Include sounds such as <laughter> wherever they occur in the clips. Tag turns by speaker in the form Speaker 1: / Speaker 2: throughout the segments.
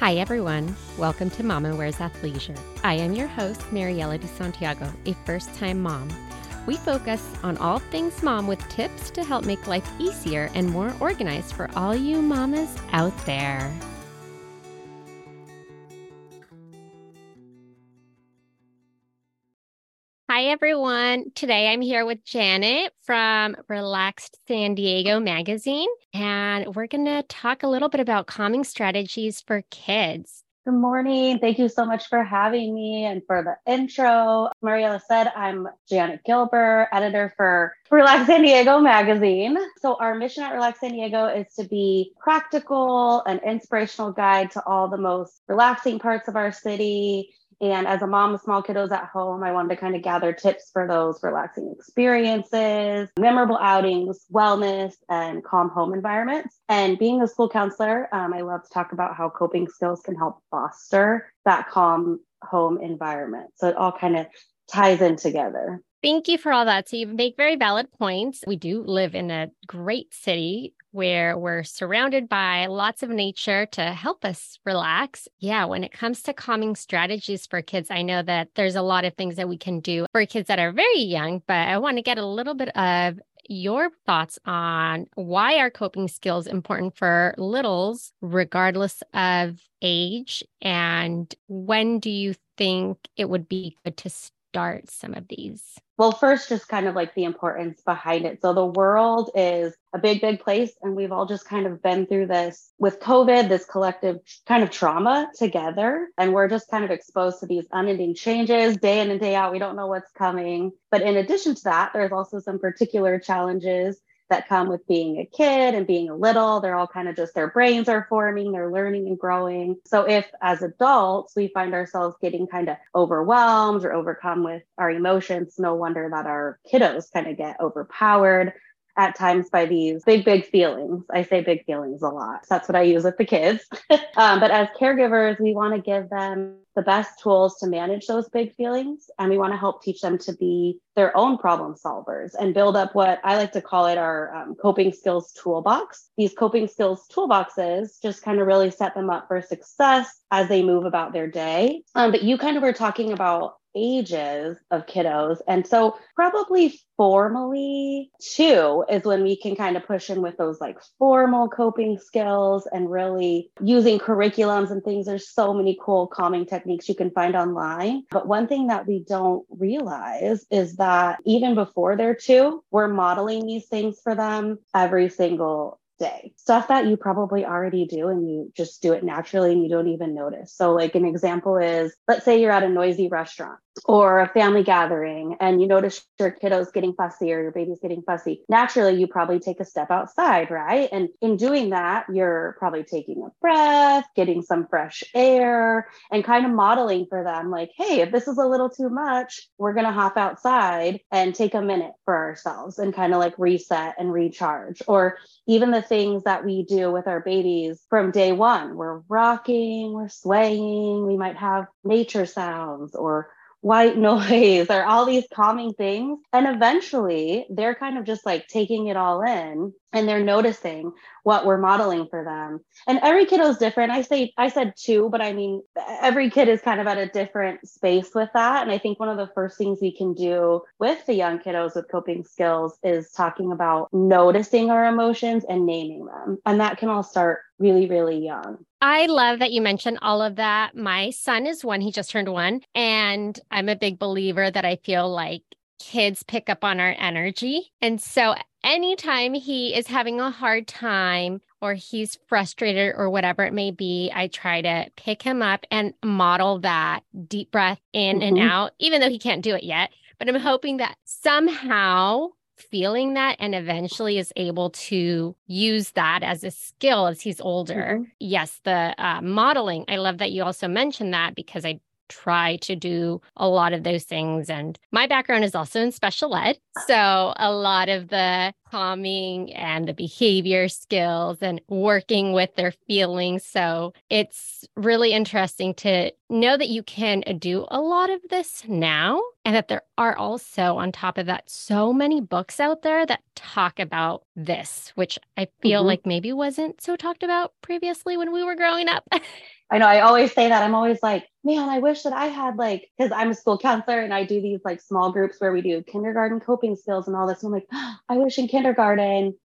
Speaker 1: Hi, everyone. Welcome to Mama Wears Athleisure. I am your host, Mariela de Santiago, a first time mom. We focus on all things mom with tips to help make life easier and more organized for all you mamas out there. Hi, everyone. Today I'm here with Janet from Relaxed San Diego magazine, and we're going to talk a little bit about calming strategies for kids.
Speaker 2: Good morning. Thank you so much for having me and for the intro. Mariela said I'm Janet Gilbert, editor for Relaxed San Diego magazine. So, our mission at Relaxed San Diego is to be practical and inspirational guide to all the most relaxing parts of our city and as a mom of small kiddos at home, I wanted to kind of gather tips for those relaxing experiences, memorable outings, wellness, and calm home environments. And being a school counselor, um, I love to talk about how coping skills can help foster that calm home environment. So it all kind of ties in together.
Speaker 1: Thank you for all that. So you make very valid points. We do live in a great city where we're surrounded by lots of nature to help us relax. Yeah, when it comes to calming strategies for kids, I know that there's a lot of things that we can do for kids that are very young, but I want to get a little bit of your thoughts on why are coping skills important for littles, regardless of age, and when do you think it would be good to start some of these?
Speaker 2: Well, first, just kind of like the importance behind it. So, the world is a big, big place, and we've all just kind of been through this with COVID, this collective kind of trauma together. And we're just kind of exposed to these unending changes day in and day out. We don't know what's coming. But in addition to that, there's also some particular challenges that come with being a kid and being a little. They're all kind of just their brains are forming, they're learning and growing. So if as adults we find ourselves getting kind of overwhelmed or overcome with our emotions, no wonder that our kiddos kind of get overpowered at times by these big, big feelings. I say big feelings a lot. That's what I use with the kids. <laughs> um, but as caregivers, we want to give them the best tools to manage those big feelings. And we want to help teach them to be their own problem solvers and build up what I like to call it our um, coping skills toolbox. These coping skills toolboxes just kind of really set them up for success as they move about their day. Um, but you kind of were talking about ages of kiddos. And so, probably formally, two is when we can kind of push in with those like formal coping skills and really using curriculums and things. There's so many cool calming techniques you can find online. But one thing that we don't realize is that even before they're two, we're modeling these things for them every single day. Stuff that you probably already do and you just do it naturally and you don't even notice. So, like an example is let's say you're at a noisy restaurant or a family gathering and you notice your kiddo's getting fussy or your baby's getting fussy. Naturally, you probably take a step outside, right? And in doing that, you're probably taking a breath, getting some fresh air, and kind of modeling for them like, hey, if this is a little too much, we're going to hop outside and take a minute for ourselves and kind of like reset and recharge. Or even the things that we do with our babies from day one. We're rocking, we're swaying, we might have nature sounds or white noise or all these calming things. And eventually they're kind of just like taking it all in and they're noticing what we're modeling for them. And every kiddo is different. I say I said two, but I mean every kid is kind of at a different space with that. And I think one of the first things we can do with the young kiddos with coping skills is talking about noticing our emotions and naming them. And that can all start really, really young.
Speaker 1: I love that you mentioned all of that. My son is one, he just turned one. And I'm a big believer that I feel like kids pick up on our energy. And so anytime he is having a hard time or he's frustrated or whatever it may be, I try to pick him up and model that deep breath in mm-hmm. and out, even though he can't do it yet. But I'm hoping that somehow feeling that and eventually is able to use that as a skill as he's older. Mm-hmm. Yes, the uh, modeling. I love that you also mentioned that because I try to do a lot of those things. And my background is also in special ed. So a lot of the calming and the behavior skills and working with their feelings. So it's really interesting to know that you can do a lot of this now and that there are also, on top of that, so many books out there that talk about this, which I feel mm-hmm. like maybe wasn't so talked about previously when we were growing up. <laughs>
Speaker 2: I know I always say that. I'm always like, man, I wish that I had like, because I'm a school counselor and I do these like small groups where we do kindergarten coping skills and all this. And I'm like, oh, <gasps> I wish in kindergarten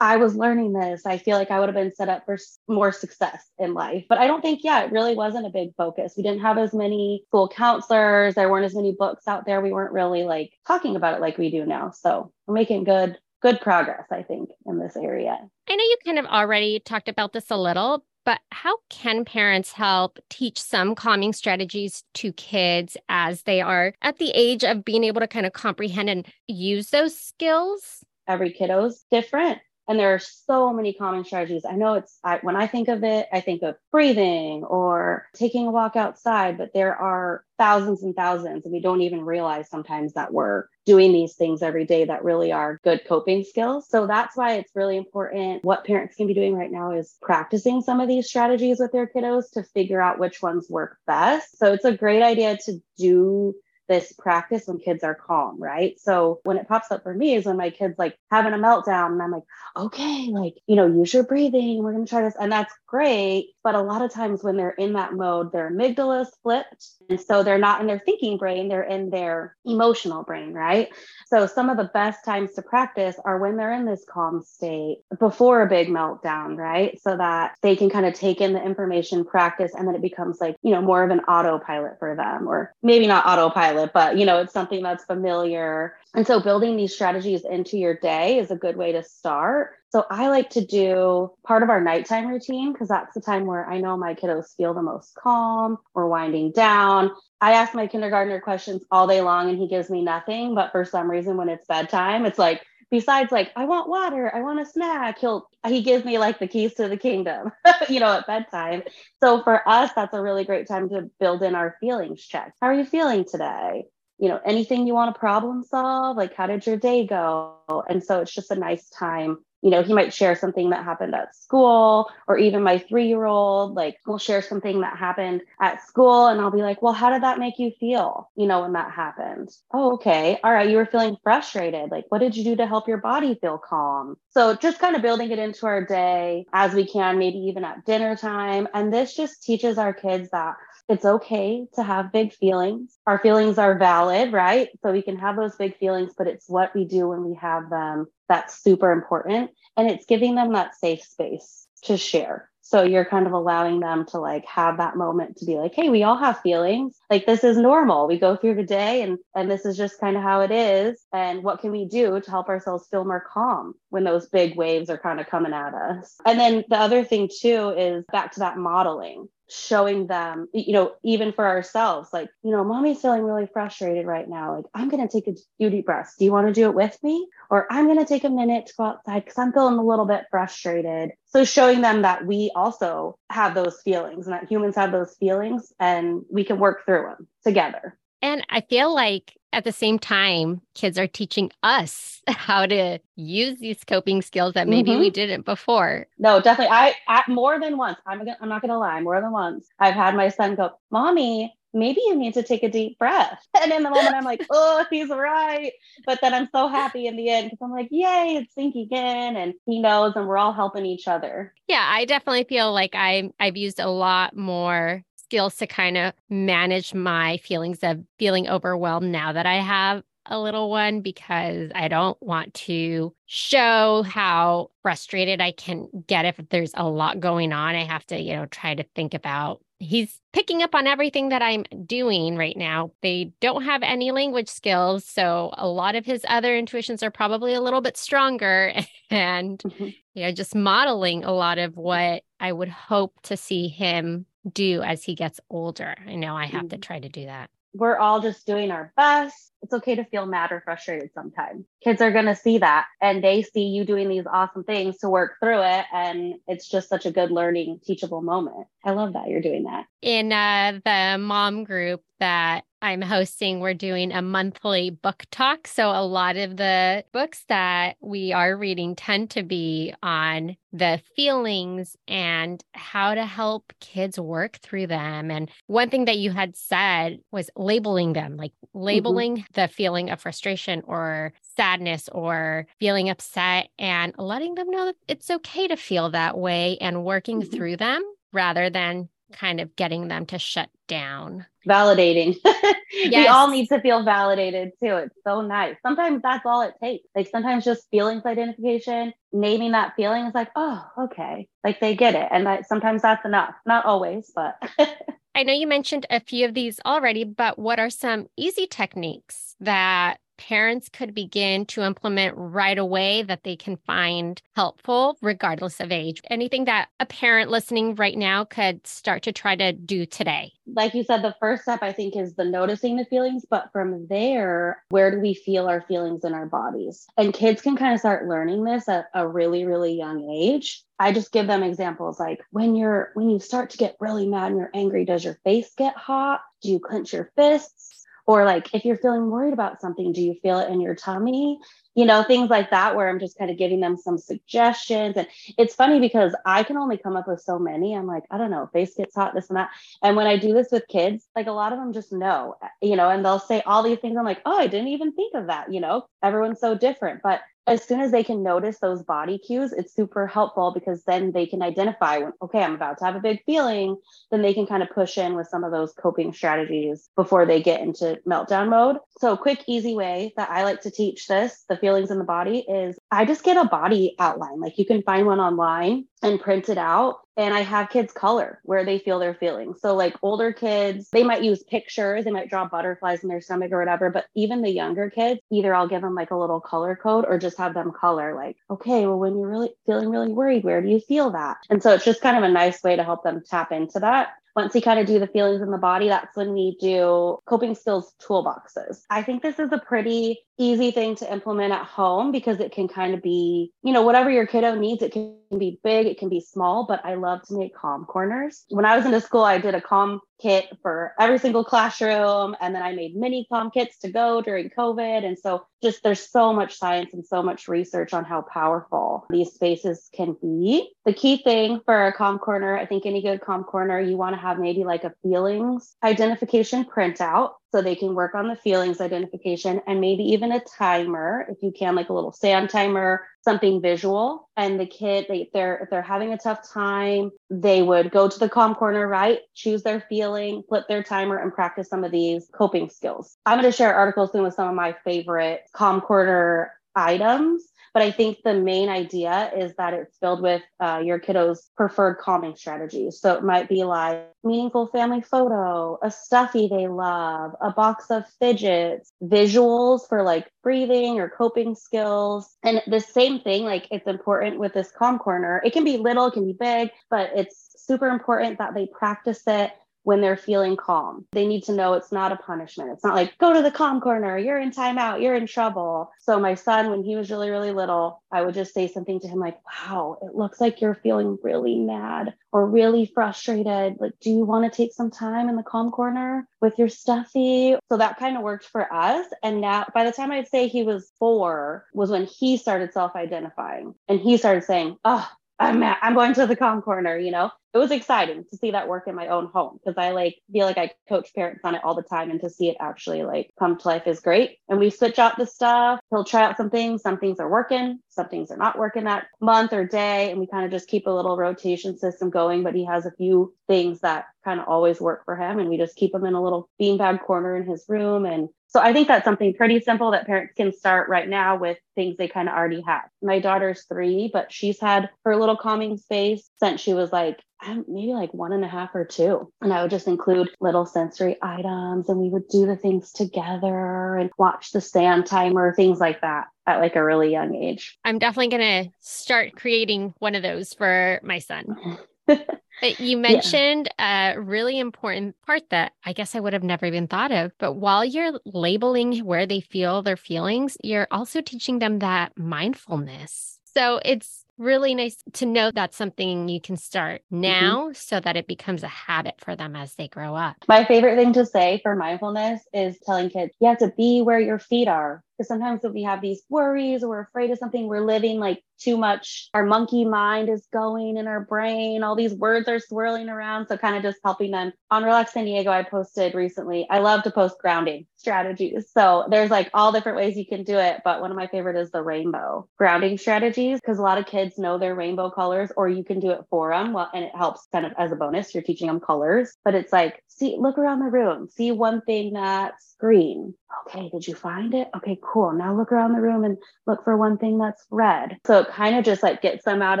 Speaker 2: I was learning this. I feel like I would have been set up for more success in life. But I don't think, yeah, it really wasn't a big focus. We didn't have as many school counselors. There weren't as many books out there. We weren't really like talking about it like we do now. So we're making good good progress, I think, in this area.
Speaker 1: I know you kind of already talked about this a little, but how can parents help teach some calming strategies to kids as they are at the age of being able to kind of comprehend and use those skills?
Speaker 2: Every kiddo's different. And there are so many common strategies. I know it's I, when I think of it, I think of breathing or taking a walk outside, but there are thousands and thousands, and we don't even realize sometimes that we're doing these things every day that really are good coping skills. So that's why it's really important. What parents can be doing right now is practicing some of these strategies with their kiddos to figure out which ones work best. So it's a great idea to do this practice when kids are calm, right? So when it pops up for me is when my kids like having a meltdown and I'm like, okay, like, you know, use your breathing. We're going to try this. And that's great. But a lot of times when they're in that mode, their amygdala is flipped. And so they're not in their thinking brain, they're in their emotional brain, right? So some of the best times to practice are when they're in this calm state before a big meltdown, right? So that they can kind of take in the information, practice, and then it becomes like, you know, more of an autopilot for them, or maybe not autopilot, but, you know, it's something that's familiar. And so building these strategies into your day is a good way to start. So I like to do part of our nighttime routine because that's the time where I know my kiddos feel the most calm or winding down. I ask my kindergartner questions all day long and he gives me nothing. But for some reason, when it's bedtime, it's like, besides like, I want water, I want a snack, he'll, he gives me like the keys to the kingdom, <laughs> you know, at bedtime. So for us, that's a really great time to build in our feelings check. How are you feeling today? you know anything you want to problem solve like how did your day go and so it's just a nice time you know, he might share something that happened at school, or even my three year old, like, will share something that happened at school. And I'll be like, well, how did that make you feel, you know, when that happened? Oh, okay. All right. You were feeling frustrated. Like, what did you do to help your body feel calm? So just kind of building it into our day as we can, maybe even at dinner time. And this just teaches our kids that it's okay to have big feelings. Our feelings are valid, right? So we can have those big feelings, but it's what we do when we have them that's super important. And it's giving them that safe space to share. So you're kind of allowing them to like have that moment to be like, hey, we all have feelings. Like this is normal. We go through the day and and this is just kind of how it is. And what can we do to help ourselves feel more calm when those big waves are kind of coming at us? And then the other thing too is back to that modeling showing them, you know, even for ourselves, like, you know, mommy's feeling really frustrated right now. Like, I'm going to take a few deep breaths. Do you want to do it with me? Or I'm going to take a minute to go outside because I'm feeling a little bit frustrated. So showing them that we also have those feelings and that humans have those feelings and we can work through them together.
Speaker 1: And I feel like at the same time, kids are teaching us <laughs> how to use these coping skills that maybe mm-hmm. we didn't before.
Speaker 2: No, definitely. I, I more than once. I'm gonna, I'm not gonna lie. More than once, I've had my son go, "Mommy, maybe you need to take a deep breath." <laughs> And in the moment, I'm like, <laughs> "Oh, he's right." But then I'm so happy in the end because I'm like, "Yay, it's sinking in," and he knows, and we're all helping each other.
Speaker 1: Yeah, I definitely feel like I I've used a lot more skills to kind of manage my feelings of feeling overwhelmed now that I have a little one because I don't want to show how frustrated I can get if there's a lot going on. I have to, you know, try to think about he's picking up on everything that I'm doing right now. They don't have any language skills, so a lot of his other intuitions are probably a little bit stronger <laughs> and mm-hmm. you know, just modeling a lot of what I would hope to see him do as he gets older. I know I have mm-hmm. to try to do that.
Speaker 2: We're all just doing our best. It's okay to feel mad or frustrated sometimes. Kids are going to see that and they see you doing these awesome things to work through it. And it's just such a good learning, teachable moment. I love that you're doing that.
Speaker 1: In uh, the mom group that I'm hosting, we're doing a monthly book talk. So, a lot of the books that we are reading tend to be on the feelings and how to help kids work through them. And one thing that you had said was labeling them, like mm-hmm. labeling mm-hmm. The feeling of frustration or sadness or feeling upset and letting them know that it's okay to feel that way and working mm-hmm. through them rather than kind of getting them to shut down.
Speaker 2: Validating. yes. <laughs> We all need to feel validated too. It's so nice. Sometimes that's all it takes. Like sometimes just feelings identification, naming that feeling is like, oh, okay. Like they get it. And that, sometimes that's enough. Not always, but. <laughs>
Speaker 1: I know you mentioned a few of these already, but what are some easy techniques that parents could begin to implement right away that they can find helpful, regardless of age? Anything that a parent listening right now could start to try to do today?
Speaker 2: Like you said, the first step I think is the noticing the feelings, but from there, where do we feel our feelings in our bodies? And kids can kind of start learning this at a really, really young age. I just give them examples like when you're when you start to get really mad and you're angry, does your face get hot? Do you clench your fists? Or like if you're feeling worried about something, do you feel it in your tummy? You know, things like that, where I'm just kind of giving them some suggestions. And it's funny because I can only come up with so many. I'm like, I don't know, face gets hot, this and that. And when I do this with kids, like a lot of them just know, you know, and they'll say all these things. I'm like, oh, I didn't even think of that. You know, everyone's so different. But as soon as they can notice those body cues, it's super helpful because then they can identify when, okay, I'm about to have a big feeling, then they can kind of push in with some of those coping strategies before they get into meltdown mode. So, quick, easy way that I like to teach this, the feelings in the body, is I just get a body outline. Like you can find one online and print it out and I have kids color where they feel their feelings. So, like older kids, they might use pictures, they might draw butterflies in their stomach or whatever. But even the younger kids, either I'll give them like a little color code or just have them color, like, okay, well, when you're really feeling really worried, where do you feel that? And so it's just kind of a nice way to help them tap into that once we kind of do the feelings in the body, that's when we do coping skills toolboxes. I think this is a pretty easy thing to implement at home because it can kind of be, you know, whatever your kiddo needs. It can be big, it can be small, but I love to make calm corners. When I was into school, I did a calm kit for every single classroom. And then I made mini calm kits to go during COVID. And so just there's so much science and so much research on how powerful these spaces can be. The key thing for a calm corner, I think any good calm corner, you want to have maybe like a feelings identification printout so they can work on the feelings identification and maybe even a timer if you can like a little sand timer something visual. And the kid they they're if they're having a tough time they would go to the calm corner right? Choose their feeling flip their timer and practice some of these coping skills. I'm going to share articles soon with some of my favorite calm corner items but I think the main idea is that it's filled with uh, your kiddo's preferred calming strategies. So it might be like meaningful family photo, a stuffy they love, a box of fidgets, visuals for like breathing or coping skills. And the same thing, like it's important with this calm corner. It can be little, it can be big, but it's super important that they practice it when they're feeling calm. They need to know it's not a punishment. It's not like, go to the calm corner, you're in timeout, you're in trouble. So, my son, when he was really, really little, I would just say something to him like, wow, it looks like you're feeling really mad or really frustrated. Like, do you want to take some time in the calm corner with your stuffy? So, that kind of worked for us. And now, by the time I'd say he was four, was when he started self identifying and he started saying, oh, I'm, I'm going to the calm corner, you know? it was exciting to see that work in my own home because I like feel like I coach parents on it all the time and to see it actually like come to life is great. And we switch out the stuff. He'll try out some things. Some things are working, some things are not working that month or day. And we kind of just keep a little rotation system going. But he has a few things that kind of always work for him. And we just keep him in a little beanbag corner in his room and so I think that's something pretty simple that parents can start right now with things they kind of already have. My daughter's three, but she's had her little calming space since she was like um, maybe like one and a half or two. And I would just include little sensory items and we would do the things together and watch the sand timer, things like that at like a really young age.
Speaker 1: I'm definitely going to start creating one of those for my son. <laughs> <laughs> But you mentioned yeah. a really important part that I guess I would have never even thought of. But while you're labeling where they feel their feelings, you're also teaching them that mindfulness. So it's really nice to know that's something you can start mm-hmm. now mm-hmm. so that it becomes a habit for them as they grow up.
Speaker 2: My favorite thing to say for mindfulness is telling kids, you have to be where your feet are Because sometimes when we have these worries or we're afraid of something, we're living like too much. Our monkey mind is going in our brain. All these words are swirling around. So, kind of just helping them. On Relaxed San Diego, I posted recently. I love to post grounding strategies. So, there's like all different ways you can do it. But one of my favorite is the rainbow grounding strategies because a lot of kids know their rainbow colors, or you can do it for them. Well, and it helps kind of as a bonus. You're teaching them colors, but it's like, see, look around the room, see one thing that's green. Okay, did you find it? Okay, cool. Now look around the room and look for one thing that's red. So it kind of just like gets them out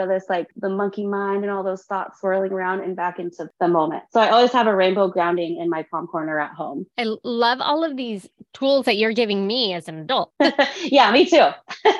Speaker 2: of this like the monkey mind and all those thoughts swirling around and back into the moment. So I always have a rainbow grounding in my calm corner at home.
Speaker 1: I love all of these tools that you're giving me as an adult. <laughs>
Speaker 2: yeah, me too. <laughs>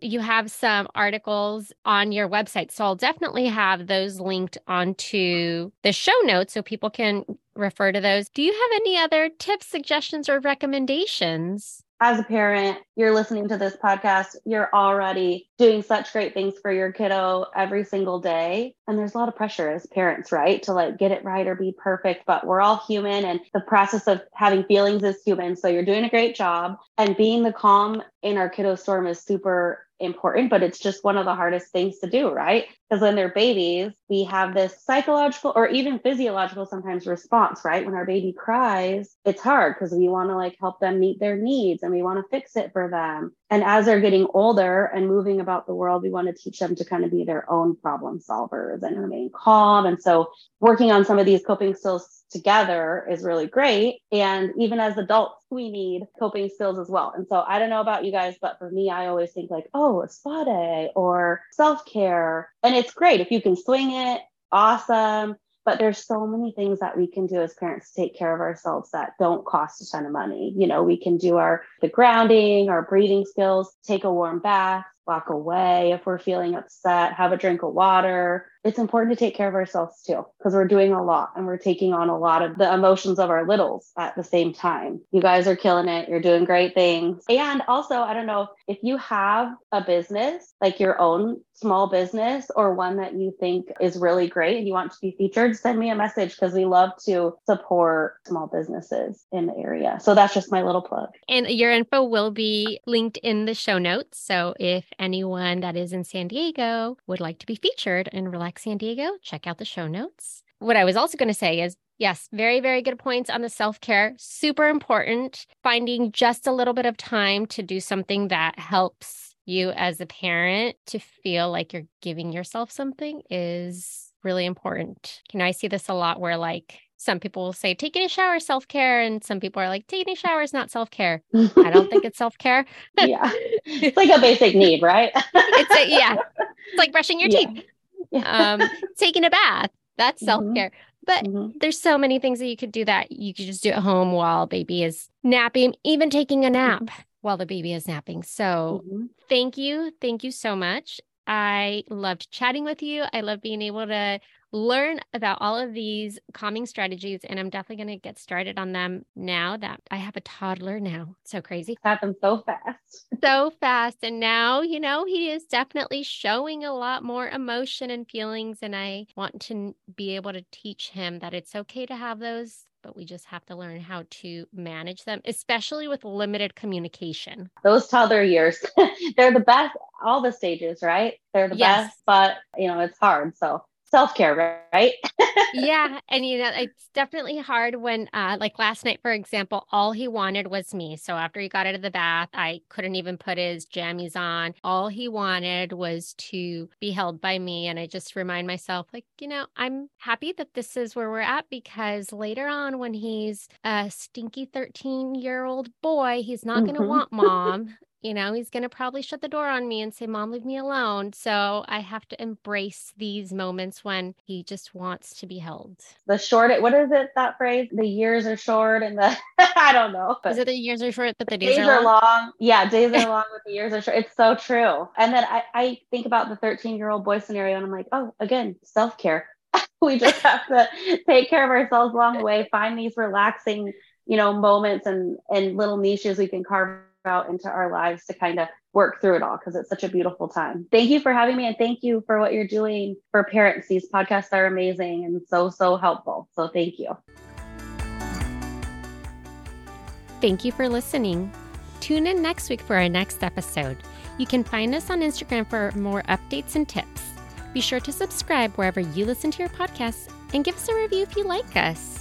Speaker 1: you have some articles on your website. So I'll definitely have those linked onto the show notes so people can refer to those. Do you have any other tips, suggestions, or recommendations?
Speaker 2: As a parent, you're listening to this podcast, you're already doing such great things for your kiddo every single day. And there's a lot of pressure as parents, right? To like get it right or be perfect, but we're all human and the process of having feelings is human. So you're doing a great job. And being the calm in our kiddo storm is super important, but it's just one of the hardest things to do, right? Because when they're babies, we have this psychological or even physiological sometimes response, right? When our baby cries, it's hard because we want to like help them meet their needs and we want to fix it for them. And as they're getting older and moving about the world, we want to teach them to kind of be their own problem solvers and remain calm. And so working on some of these coping skills together is really great. And even as adults, we need coping skills as well. And so I don't know about you guys, but for me, I always think like, oh, a spa day or self care. And it's great if you can swing it, awesome. But there's so many things that we can do as parents to take care of ourselves that don't cost a ton of money. You know, we can do our the grounding, our breathing skills, take a warm bath, walk away if we're feeling upset, have a drink of water, it's important to take care of ourselves too, because we're doing a lot and we're taking on a lot of the emotions of our littles at the same time. You guys are killing it. You're doing great things. And also, I don't know if you have a business, like your own small business or one that you think is really great and you want to be featured, send me a message because we love to support small businesses in the area. So that's just my little plug.
Speaker 1: And your info will be linked in the show notes. So if anyone that is in San Diego would like to be featured in Relaxed San Diego, check out the show notes. What I was also going to say is yes, very, very good points on the self care. Super important. Finding just a little bit of time to do something that helps you as a parent to feel like you're giving yourself something is really important. You know, I see this a lot where like some people will say taking a shower is self-care and some people are like taking a shower is not self-care i don't think it's self-care <laughs>
Speaker 2: yeah it's like a basic need right
Speaker 1: it's a, yeah <laughs> it's like brushing your yeah. teeth um, <laughs> taking a bath. That's self care. Mm-hmm. But mm-hmm. there's so many things that you could do that you could just do at home while baby is napping, even taking a nap mm-hmm. while the baby is napping. So mm-hmm. thank you. Thank you so much. I loved chatting with you. I love being able to learn about all of these calming strategies. And I'm definitely going to get started on them now that I have a toddler now. So crazy.
Speaker 2: Happened so fast. <laughs>
Speaker 1: so fast. And now, you know, he is definitely showing a lot more emotion and feelings. And I want to be able to teach him that it's okay to have those but we just have to learn how to manage them, especially with limited communication.
Speaker 2: Those toddler years, <laughs> they're the best, all the stages, right? They're the yes. best, but you know, it's hard. So self care, right? <laughs>
Speaker 1: yeah. And, you know, it's definitely hard when, uh, like last night, for example, all he wanted was me. So after he got out of the bath, I couldn't even put his jammies on. All he wanted was to be held by me. And I just remind myself, like, you know, I'm happy that this is where we're at because later on, when he's a stinky 13 year old boy, he's not going to mm-hmm. want mom you know, he's going to probably shut the door on me and say, Mom, leave me alone. So I have to embrace these moments when he just wants to be held.
Speaker 2: The short, what is it, that phrase? The years are short and the, <laughs> I don't know.
Speaker 1: Is it the years are short, but the days, days are,
Speaker 2: long? long? Yeah, days are <laughs> long, but the years are short. It's so true. And then I, I think about the 13 year old boy scenario and I'm like, oh, again, self care. <laughs> we just have to take care of ourselves along the way, find these relaxing, you know, moments and, and little niches we can carve out into our lives to kind of work through it all because it's such a beautiful time. Thank you for having me and thank you for what you're doing for parents. These podcasts are amazing and so, so helpful. So thank you.
Speaker 1: Thank you for listening. Tune in next week for our next episode. You can find us on Instagram for more updates and tips. Be sure to subscribe wherever you listen to your podcasts and give us a review if you like us.